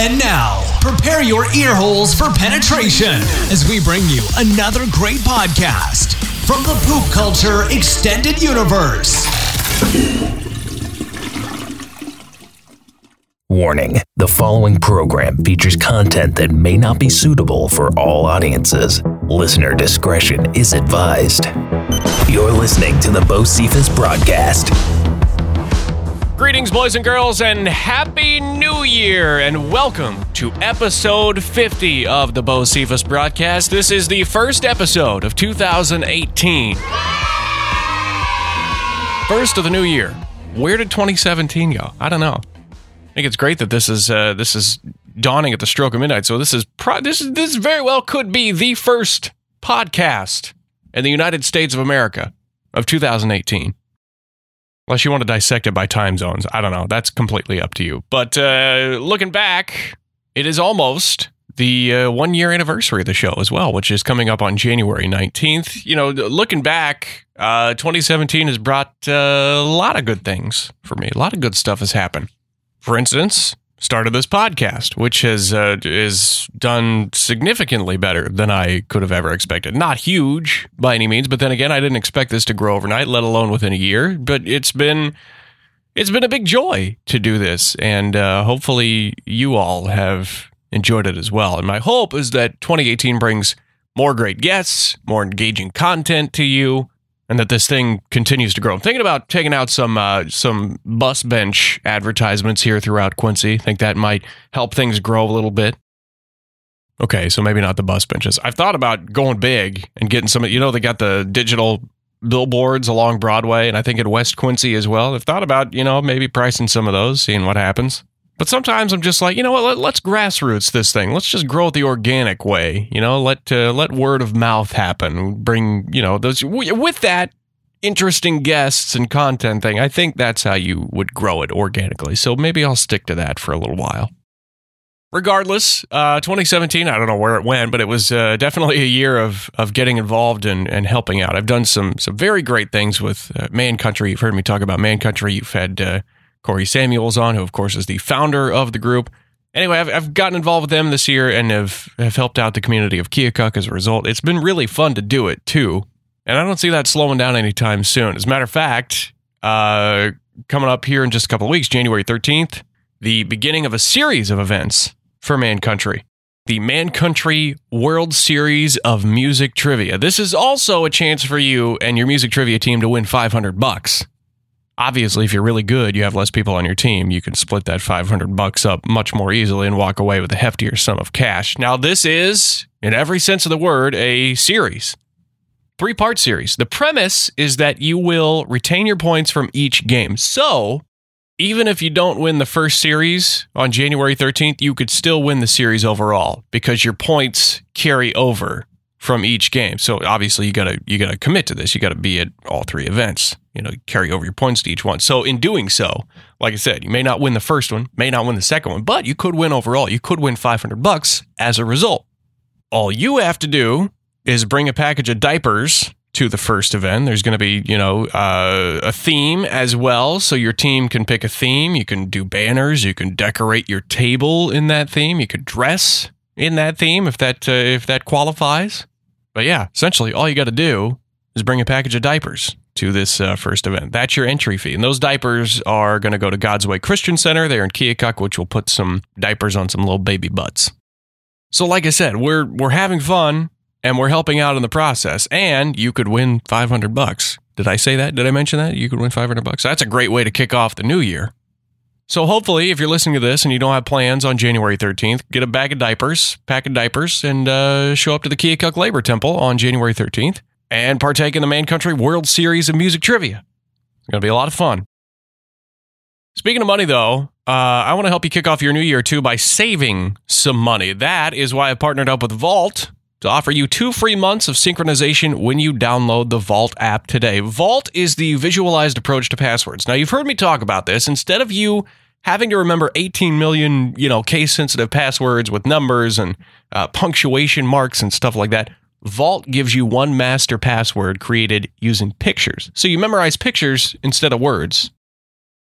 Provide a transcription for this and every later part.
And now, prepare your ear holes for penetration as we bring you another great podcast from the Poop Culture Extended Universe. Warning the following program features content that may not be suitable for all audiences. Listener discretion is advised. You're listening to the Beaucephus broadcast. Greetings, boys and girls, and Happy New Year, and welcome to episode 50 of the Beaucephus broadcast. This is the first episode of 2018. First of the new year. Where did 2017 go? I don't know. I think it's great that this is uh, this is dawning at the stroke of midnight. So this is pro- this is this very well could be the first podcast in the United States of America of 2018. Unless you want to dissect it by time zones. I don't know. That's completely up to you. But uh, looking back, it is almost the uh, one year anniversary of the show as well, which is coming up on January 19th. You know, looking back, uh, 2017 has brought uh, a lot of good things for me. A lot of good stuff has happened. For instance, started this podcast, which has uh, is done significantly better than I could have ever expected. Not huge by any means, but then again, I didn't expect this to grow overnight, let alone within a year. But it's been it's been a big joy to do this, and uh, hopefully, you all have enjoyed it as well. And my hope is that 2018 brings more great guests, more engaging content to you, and that this thing continues to grow. I'm thinking about taking out some uh, some bus bench advertisements here throughout Quincy. think that might help things grow a little bit. Okay, so maybe not the bus benches. I've thought about going big and getting some. You know, they got the digital billboards along Broadway, and I think in West Quincy as well. I've thought about you know maybe pricing some of those, seeing what happens. But sometimes I'm just like, you know what? Let, us grassroots this thing. Let's just grow it the organic way. You know, let uh, let word of mouth happen. Bring you know those with that interesting guests and content thing. I think that's how you would grow it organically. So maybe I'll stick to that for a little while. Regardless, uh, 2017, I don't know where it went, but it was uh, definitely a year of of getting involved and, and helping out. I've done some some very great things with uh, Man Country. You've heard me talk about Man Country. You've had uh, Corey Samuels on, who of course is the founder of the group. Anyway, I've, I've gotten involved with them this year and have, have helped out the community of Keokuk as a result. It's been really fun to do it too. And I don't see that slowing down anytime soon. As a matter of fact, uh, coming up here in just a couple of weeks, January 13th, the beginning of a series of events for Man Country. The Man Country World Series of Music Trivia. This is also a chance for you and your music trivia team to win 500 bucks. Obviously, if you're really good, you have less people on your team, you can split that 500 bucks up much more easily and walk away with a heftier sum of cash. Now, this is, in every sense of the word, a series three part series. The premise is that you will retain your points from each game. So, even if you don't win the first series on January 13th, you could still win the series overall because your points carry over from each game. So obviously you got to you got to commit to this. You got to be at all three events. You know, carry over your points to each one. So in doing so, like I said, you may not win the first one, may not win the second one, but you could win overall. You could win 500 bucks as a result. All you have to do is bring a package of diapers to the first event. There's going to be, you know, uh, a theme as well. So your team can pick a theme. You can do banners. You can decorate your table in that theme. You could dress in that theme if that uh, if that qualifies. But yeah, essentially all you got to do is bring a package of diapers to this uh, first event. That's your entry fee. And those diapers are going to go to God's Way Christian Center there in Keokuk, which will put some diapers on some little baby butts. So like I said, we're we're having fun and we're helping out in the process. And you could win 500 bucks. Did I say that? Did I mention that? You could win 500 bucks. That's a great way to kick off the new year. So hopefully, if you're listening to this and you don't have plans on January 13th, get a bag of diapers, pack of diapers, and uh, show up to the Keokuk Labor Temple on January 13th and partake in the Man Country World Series of Music Trivia. It's going to be a lot of fun. Speaking of money, though, uh, I want to help you kick off your new year too by saving some money. That is why I partnered up with Valt to offer you two free months of synchronization when you download the Valt app today. Valt is the visualized approach to passwords. Now, you've heard me talk about this. Instead of you having to remember 18 million, you know, case sensitive passwords with numbers and uh, punctuation marks and stuff like that, Valt gives you one master password created using pictures. So you memorize pictures instead of words.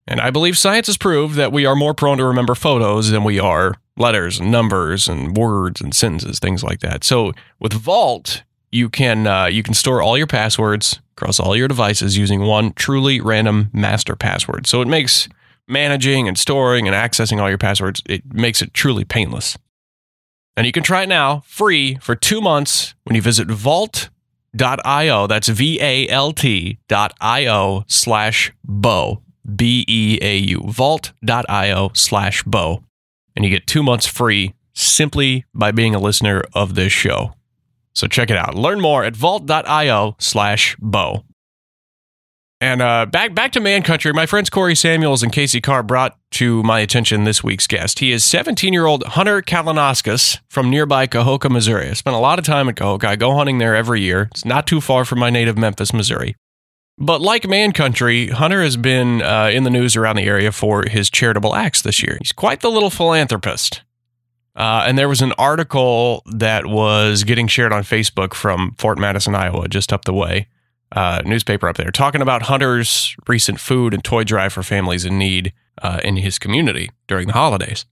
And I believe science has proved that we are more prone to remember photos than we are letters and numbers and words and sentences, things like that. So with Valt, you can uh, you can store all your passwords across all your devices using one truly random master password. So it makes managing and storing and accessing all your passwords it makes it truly painless. And you can try it now free for two months when you visit valt.io. That's V A L T dot I-O slash beau. B E A U. Valt.io slash beau. And you get two months free simply by being a listener of this show. So check it out. Learn more at valt.io slash beau. And uh, back back to Man Country, my friends Corey Samuels and Casey Carr brought to my attention this week's guest. He is 17 year old Hunter Kalinauskas from nearby Kahoka, Missouri. I spent a lot of time at Kahoka. I go hunting there every year. It's not too far from my native Memphis, Missouri. But like Man Country, Hunter has been uh, in the news around the area for his charitable acts this year. He's quite the little philanthropist. Uh, and there was an article that was getting shared on Facebook from Fort Madison, Iowa, just up the way uh, newspaper up there talking about Hunter's recent food and toy drive for families in need uh, in his community during the holidays.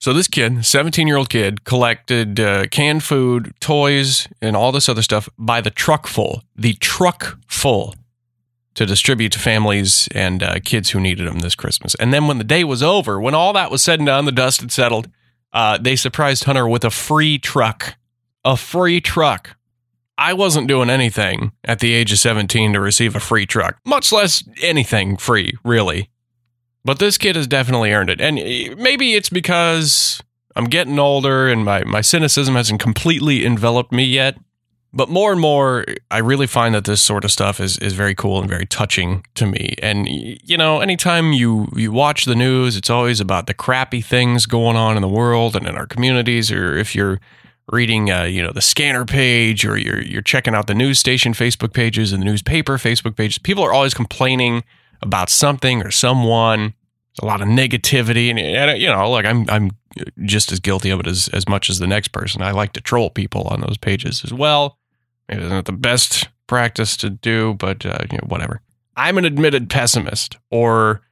So this kid, 17 year old kid, collected uh, canned food, toys, and all this other stuff by the truck full, the truck full, to distribute to families and uh, kids who needed them this Christmas. And then when the day was over, when all that was said and done, the dust had settled, uh, they surprised Hunter with a free truck, a free truck I wasn't doing anything at the age of 17 to receive a free truck, much less anything free, really. But this kid has definitely earned it. And eh, maybe it's because I'm getting older and my, my cynicism hasn't completely enveloped me yet. But more and more, I really find that this sort of stuff is, is very cool and very touching to me. And, you know, anytime you, you watch the news, it's always about the crappy things going on in the world and in our communities, or if you're reading, uh, you know, the scanner page or you're you're checking out the news station Facebook pages and the newspaper Facebook pages. People are always complaining about something or someone. A lot of negativity, and, and you know, like I'm I'm just as guilty of it as as much as the next person. I like to troll people on those pages as well. Maybe it's not the best practice to do, but uh, you know, whatever. I'm an admitted pessimist, or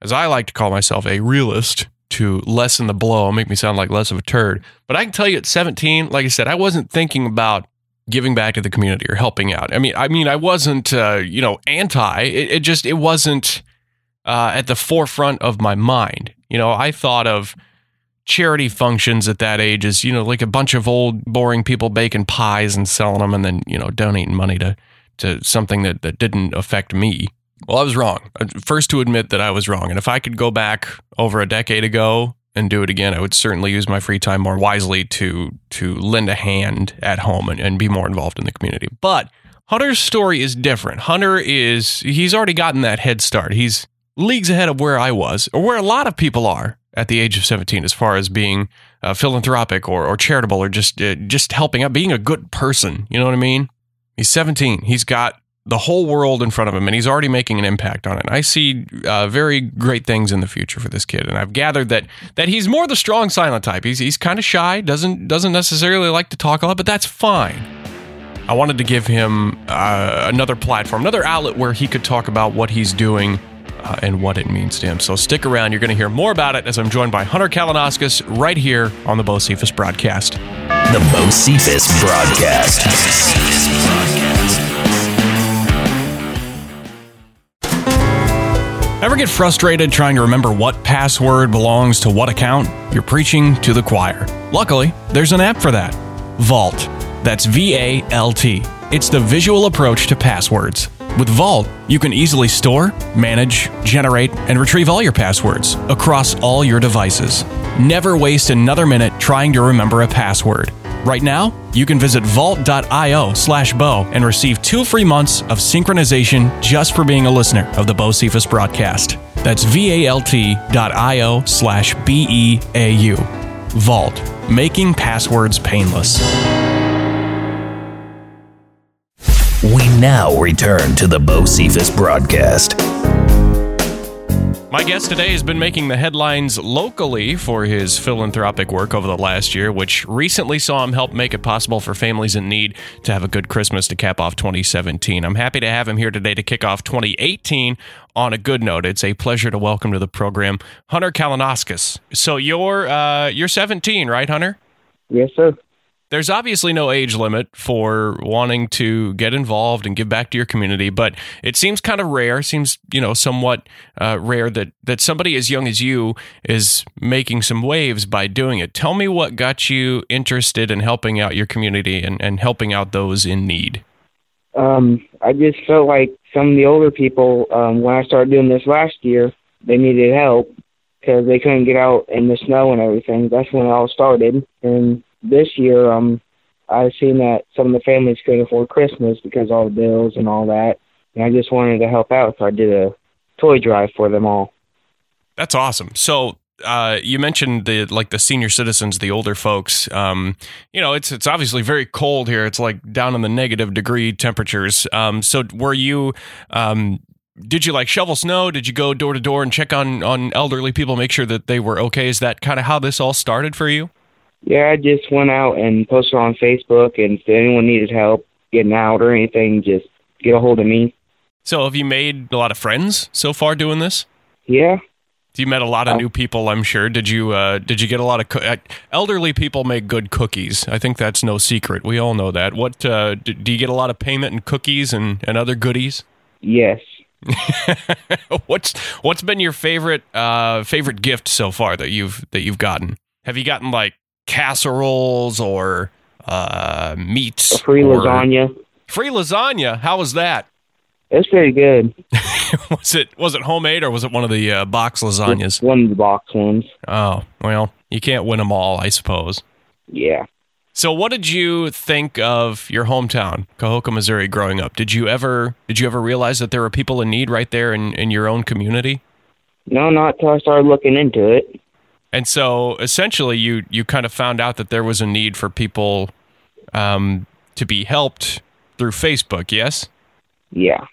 as I like to call myself, a realist to lessen the blow, and make me sound like less of a turd. But I can tell you at 17, like I said, I wasn't thinking about giving back to the community or helping out. I mean, I mean, I wasn't, uh, you know, anti. It, it just, it wasn't uh, at the forefront of my mind. You know, I thought of charity functions at that age as, you know, like a bunch of old, boring people baking pies and selling them and then, you know, donating money to, to something that, that didn't affect me. Well, I was wrong. Uh, first to admit that I was wrong. And if I could go back over a decade ago and do it again, I would certainly use my free time more wisely to to lend a hand at home and, and be more involved in the community. But Hunter's story is different. Hunter is he's already gotten that head start. He's leagues ahead of where I was, or where a lot of people are at the age of 17 as far as being uh, philanthropic or, or charitable or just uh, just helping out, being a good person. You know what I mean? He's 17. He's got the whole world in front of him, and he's already making an impact on it. I see uh, very great things in the future for this kid, and I've gathered that that he's more the strong silent type. He's he's kind of shy, doesn't doesn't necessarily like to talk a lot, but that's fine. I wanted to give him uh, another platform, another outlet where he could talk about what he's doing uh, and what it means to him. So stick around. You're going to hear more about it as I'm joined by Hunter Kalinauskas right here on the Beaucephus broadcast. The Beaucephus broadcast. Ever get frustrated trying to remember what password belongs to what account? You're preaching to the choir. Luckily, there's an app for that Valt. That's V A L T. It's the visual approach to passwords. With Valt, you can easily store, manage, generate, and retrieve all your passwords across all your devices. Never waste another minute trying to remember a password. Right now, you can visit valt.io slash Beau and receive two free months of synchronization just for being a listener of the Beaucephus broadcast. That's V-A-L-T.io slash B-E-A-U. Valt, making passwords painless. We now return to the Beaucephus broadcast. My guest today has been making the headlines locally for his philanthropic work over the last year, which recently saw him help make it possible for families in need to have a good Christmas to cap off 2017. I'm happy to have him here today to kick off 2018 on a good note. It's a pleasure to welcome to the program Hunter Kalinauskas. So you're uh, you're 17, right, Hunter? Yes, sir there's obviously no age limit for wanting to get involved and give back to your community, but it seems kind of rare, seems, you know, somewhat uh, rare that, that somebody as young as you is making some waves by doing it. Tell me what got you interested in helping out your community and, and helping out those in need. Um, I just felt like some of the older people, um, when I started doing this last year, they needed help because they couldn't get out in the snow and everything. That's when it all started. And this year, um, I've seen that some of the families couldn't afford Christmas because all the bills and all that, and I just wanted to help out, so I did a toy drive for them all. That's awesome. So uh, you mentioned the like the senior citizens, the older folks. Um, you know, it's it's obviously very cold here. It's like down in the negative degree temperatures. Um, so were you? Um, did you like shovel snow? Did you go door to door and check on on elderly people, make sure that they were okay? Is that kind of how this all started for you? Yeah, I just went out and posted on Facebook, and if anyone needed help getting out or anything, just get a hold of me. So, have you made a lot of friends so far doing this? Yeah. You met a lot of new people, I'm sure. Did you? Uh, did you get a lot of co- uh, elderly people make good cookies? I think that's no secret. We all know that. What uh, do, do you get a lot of payment and cookies and, and other goodies? Yes. what's what's been your favorite uh, favorite gift so far that you've that you've gotten? Have you gotten like casseroles or uh, meats. A free or, lasagna. Free lasagna. How was that? It's pretty good. was it was it homemade or was it one of the uh, box lasagnas? One of the box ones. Oh well, you can't win them all, I suppose. Yeah. So, what did you think of your hometown, Kahoka, Missouri, growing up? Did you ever did you ever realize that there were people in need right there in, in your own community? No, not until I started looking into it. And so essentially, you you kind of found out that there was a need for people um, to be helped through Facebook. Yes. Yeah.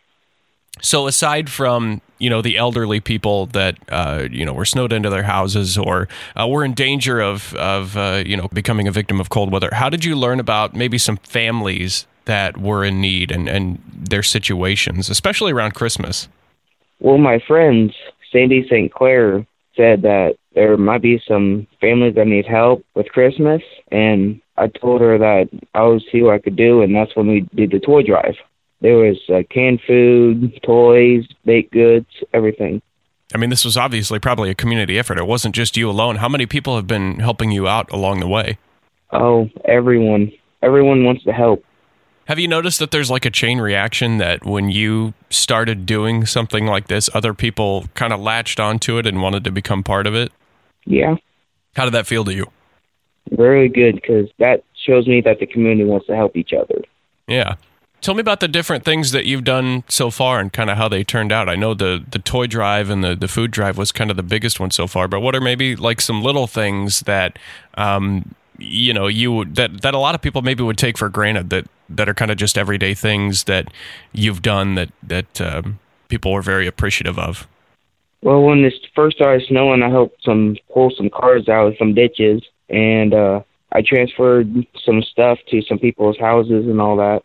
So aside from you know the elderly people that uh, you know were snowed into their houses or uh, were in danger of of uh, you know becoming a victim of cold weather, how did you learn about maybe some families that were in need and and their situations, especially around Christmas? Well, my friends, Sandy St. Clair, said that there might be some families that need help with Christmas, and I told her that I would see what I could do, and that's when we did the toy drive. There was uh, canned food, toys, baked goods, everything. I mean, this was obviously probably a community effort. It wasn't just you alone. How many people have been helping you out along the way? Oh, everyone. Everyone wants to help. Have you noticed that there's like a chain reaction that when you started doing something like this, other people kind of latched onto it and wanted to become part of it? Yeah. How did that feel to you? Very good because that shows me that the community wants to help each other. Yeah. Tell me about the different things that you've done so far and kind of how they turned out. I know the the toy drive and the, the food drive was kind of the biggest one so far, but what are maybe like some little things that um, you know you that that a lot of people maybe would take for granted that that are kind of just everyday things that you've done that that um, people were very appreciative of? Well, when this first started snowing, I helped some pull some cars out of some ditches, and uh, I transferred some stuff to some people's houses and all that.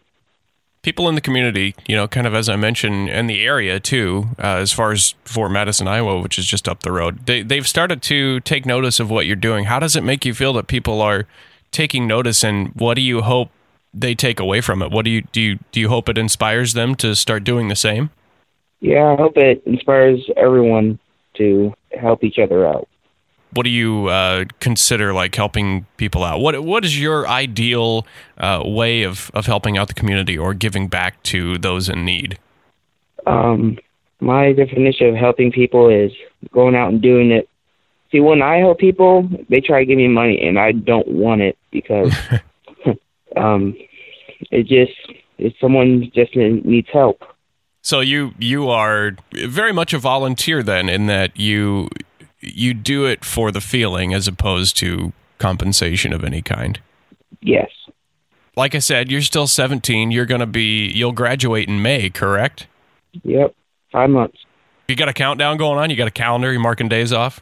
People in the community, you know, kind of as I mentioned, and the area too, uh, as far as Fort Madison, Iowa, which is just up the road, they, they've started to take notice of what you're doing. How does it make you feel that people are taking notice, and what do you hope they take away from it? What do you do? You, do you hope it inspires them to start doing the same? Yeah, I hope it inspires everyone to help each other out. What do you uh, consider like helping people out? What What is your ideal uh, way of, of helping out the community or giving back to those in need? Um, my definition of helping people is going out and doing it. See, when I help people, they try to give me money, and I don't want it because um, it just if someone just needs help. So you you are very much a volunteer then, in that you you do it for the feeling as opposed to compensation of any kind. Yes. Like I said, you're still 17. You're going to be you'll graduate in May, correct? Yep, five months. You got a countdown going on? You got a calendar? You're marking days off?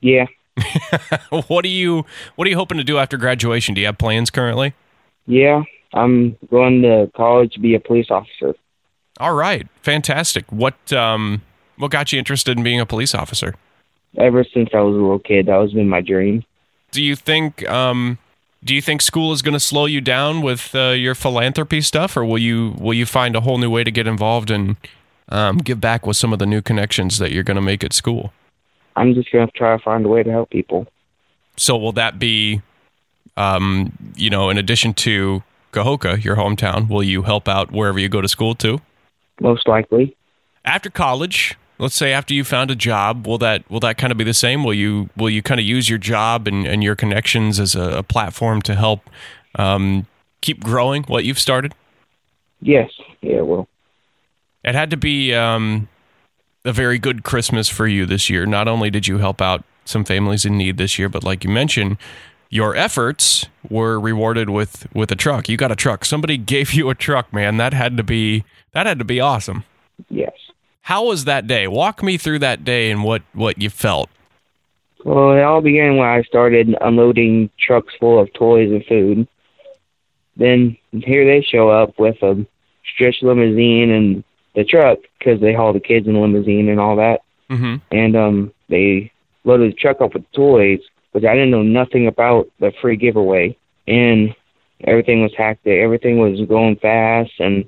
Yeah. what are you What are you hoping to do after graduation? Do you have plans currently? Yeah. I'm going to college to be a police officer. All right, fantastic. What um What got you interested in being a police officer? Ever since I was a little kid, that was been my dream. Do you think um do you think school is going to slow you down with uh, your philanthropy stuff, or will you will you find a whole new way to get involved and um, give back with some of the new connections that you're going to make at school? I'm just going to try to find a way to help people. So will that be, um, you know, in addition to Kahoka, your hometown, will you help out wherever you go to school too? Most likely. After college, let's say after you found a job, will that will that kind of be the same? Will you will you kind of use your job and, and your connections as a, a platform to help um, keep growing what you've started? Yes. Yeah, well. It had to be um, a very good Christmas for you this year. Not only did you help out some families in need this year, but like you mentioned, your efforts were rewarded with with a truck. You got a truck. Somebody gave you a truck, man. That had to be that had to be awesome. Yes. How was that day? Walk me through that day and what what you felt. Well, it all began when I started unloading trucks full of toys and food. Then here they show up with a stretch limousine and the truck because they haul the kids in the limousine and all that. Mm-hmm. And um, they loaded the truck up with toys, which I didn't know nothing about the free giveaway. And everything was hacked. Everything was going fast. And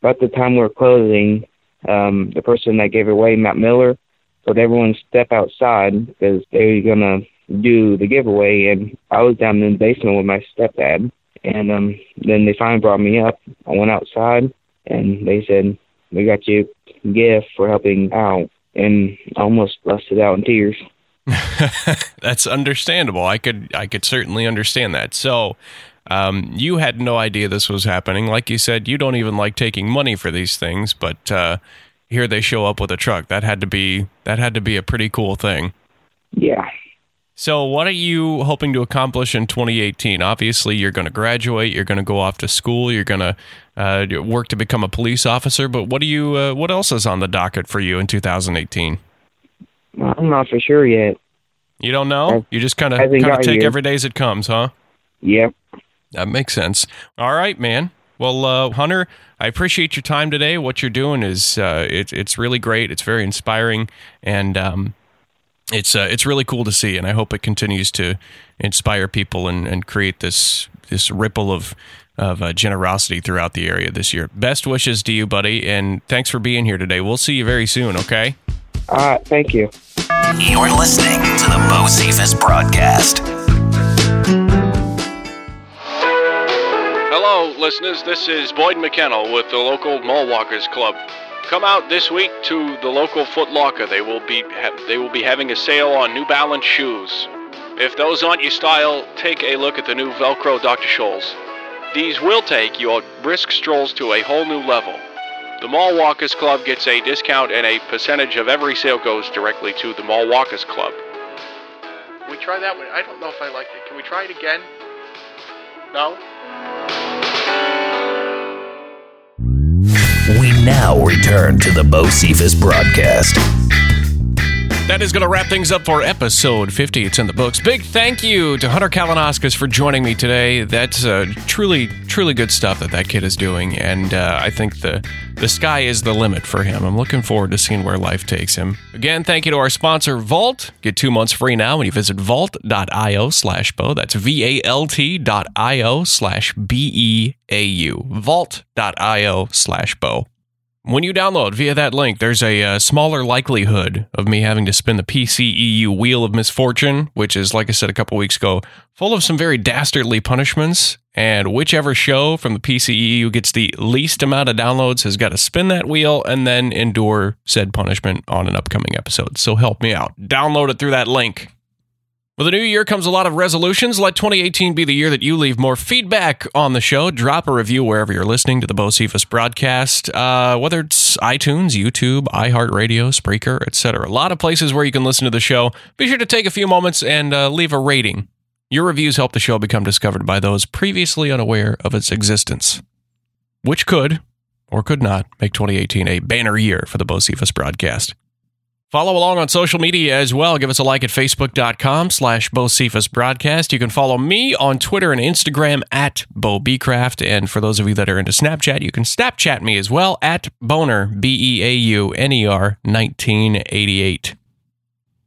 about the time we were closing, um, the person that gave it away, Matt Miller, told everyone to step outside because they were gonna do the giveaway. And I was down in the basement with my stepdad. And um, then they finally brought me up. I went outside, and they said, "We got you a gift for helping out." And I almost busted out in tears. That's understandable. I could I could certainly understand that. So, um, you had no idea this was happening. Like you said, you don't even like taking money for these things, but uh, here they show up with a truck. That had to be that had to be a pretty cool thing. Yeah. So, what are you hoping to accomplish in 2018? Obviously, you're going to graduate. You're going to go off to school. You're going to uh, work to become a police officer. But what do you? Uh, what else is on the docket for you in 2018? I'm not for sure yet. You don't know. I- You just kind of kind of take here. every day as it comes, huh? Yep. That makes sense. All right, man. Well, uh, Hunter, I appreciate your time today. What you're doing is uh, it, it's really great. It's very inspiring, and um, it's uh, it's really cool to see. And I hope it continues to inspire people and, and create this this ripple of of uh, generosity throughout the area this year. Best wishes to you, buddy, and thanks for being here today. We'll see you very soon. Okay. All right. Thank you. You're listening to the Beaucephus broadcast. Hello, listeners. This is Boyd McKennell with the local Mall Walkers Club. Come out this week to the local Foot Locker. They will be ha- they will be having a sale on New Balance shoes. If those aren't your style, take a look at the new Velcro Dr. Scholl's. These will take your brisk strolls to a whole new level. The Mall Walkers Club gets a discount and a percentage of every sale goes directly to the Mall Walkers Club. Can we try that one? I don't know if I liked it. Can we try it again? No? We now return to the Beaucephus broadcast. That is going to wrap things up for episode 50. It's in the books. Big thank you to Hunter Kalinauskas for joining me today. That's uh, truly, truly good stuff that that kid is doing, and uh, I think the the sky is the limit for him. I'm looking forward to seeing where life takes him. Again, thank you to our sponsor, Valt. Get two months free now when you visit valt.io slash Beau. That's V-A-L-T dot I-O slash B-E-A-U. Valt.io slash Beau. When you download via that link, there's a uh, smaller likelihood of me having to spin the PCEU Wheel of Misfortune, which is, like I said a couple weeks ago, full of some very dastardly punishments. And whichever show from the PCEU gets the least amount of downloads has got to spin that wheel and then endure said punishment on an upcoming episode. So help me out. Download it through that link. With the new year comes a lot of resolutions. Let 2018 be the year that you leave more feedback on the show. Drop a review wherever you're listening to the Beau broadcast, uh, whether it's iTunes, YouTube, iHeartRadio, Spreaker, etc. A lot of places where you can listen to the show. Be sure to take a few moments and uh, leave a rating. Your reviews help the show become discovered by those previously unaware of its existence, which could or could not make 2018 a banner year for the Beau broadcast. Follow along on social media as well. Give us a like at facebook.com slash Beaucephus Broadcast. You can follow me on Twitter and Instagram at Bo Beecraft. And for those of you that are into Snapchat, you can Snapchat me as well at Beauner, B E A U N E R 1988.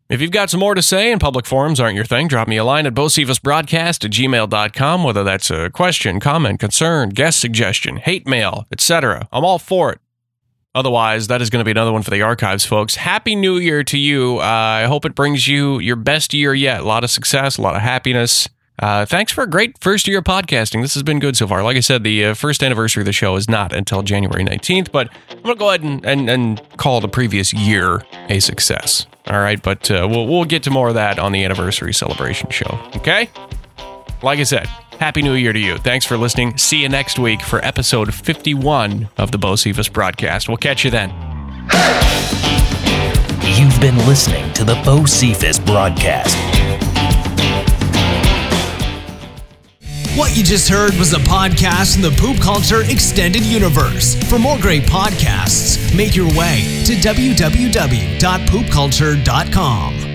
If you've got some more to say and public forums aren't your thing, drop me a line at beaucephusbroadcast at gmail.com, whether that's a question, comment, concern, guest suggestion, hate mail, etc. I'm all for it. Otherwise, that is going to be another one for the archives, folks. Happy New Year to you. Uh, I hope it brings you your best year yet. A lot of success, a lot of happiness. Uh, thanks for a great first year of podcasting. This has been good so far. Like I said, the uh, first anniversary of the show is not until January 19th, but I'm going to go ahead and, and, and, call the previous year a success. All right, but uh, we'll, we'll get to more of that on the anniversary celebration show. Okay? Like I said, Happy New Year to you. Thanks for listening. See you next week for episode 51 of the Beaucephus broadcast. We'll catch you then. You've been listening to the Beaucephus broadcast. What you just heard was a podcast in the Poop Culture Extended Universe. For more great podcasts, make your way to www.poopculture.com.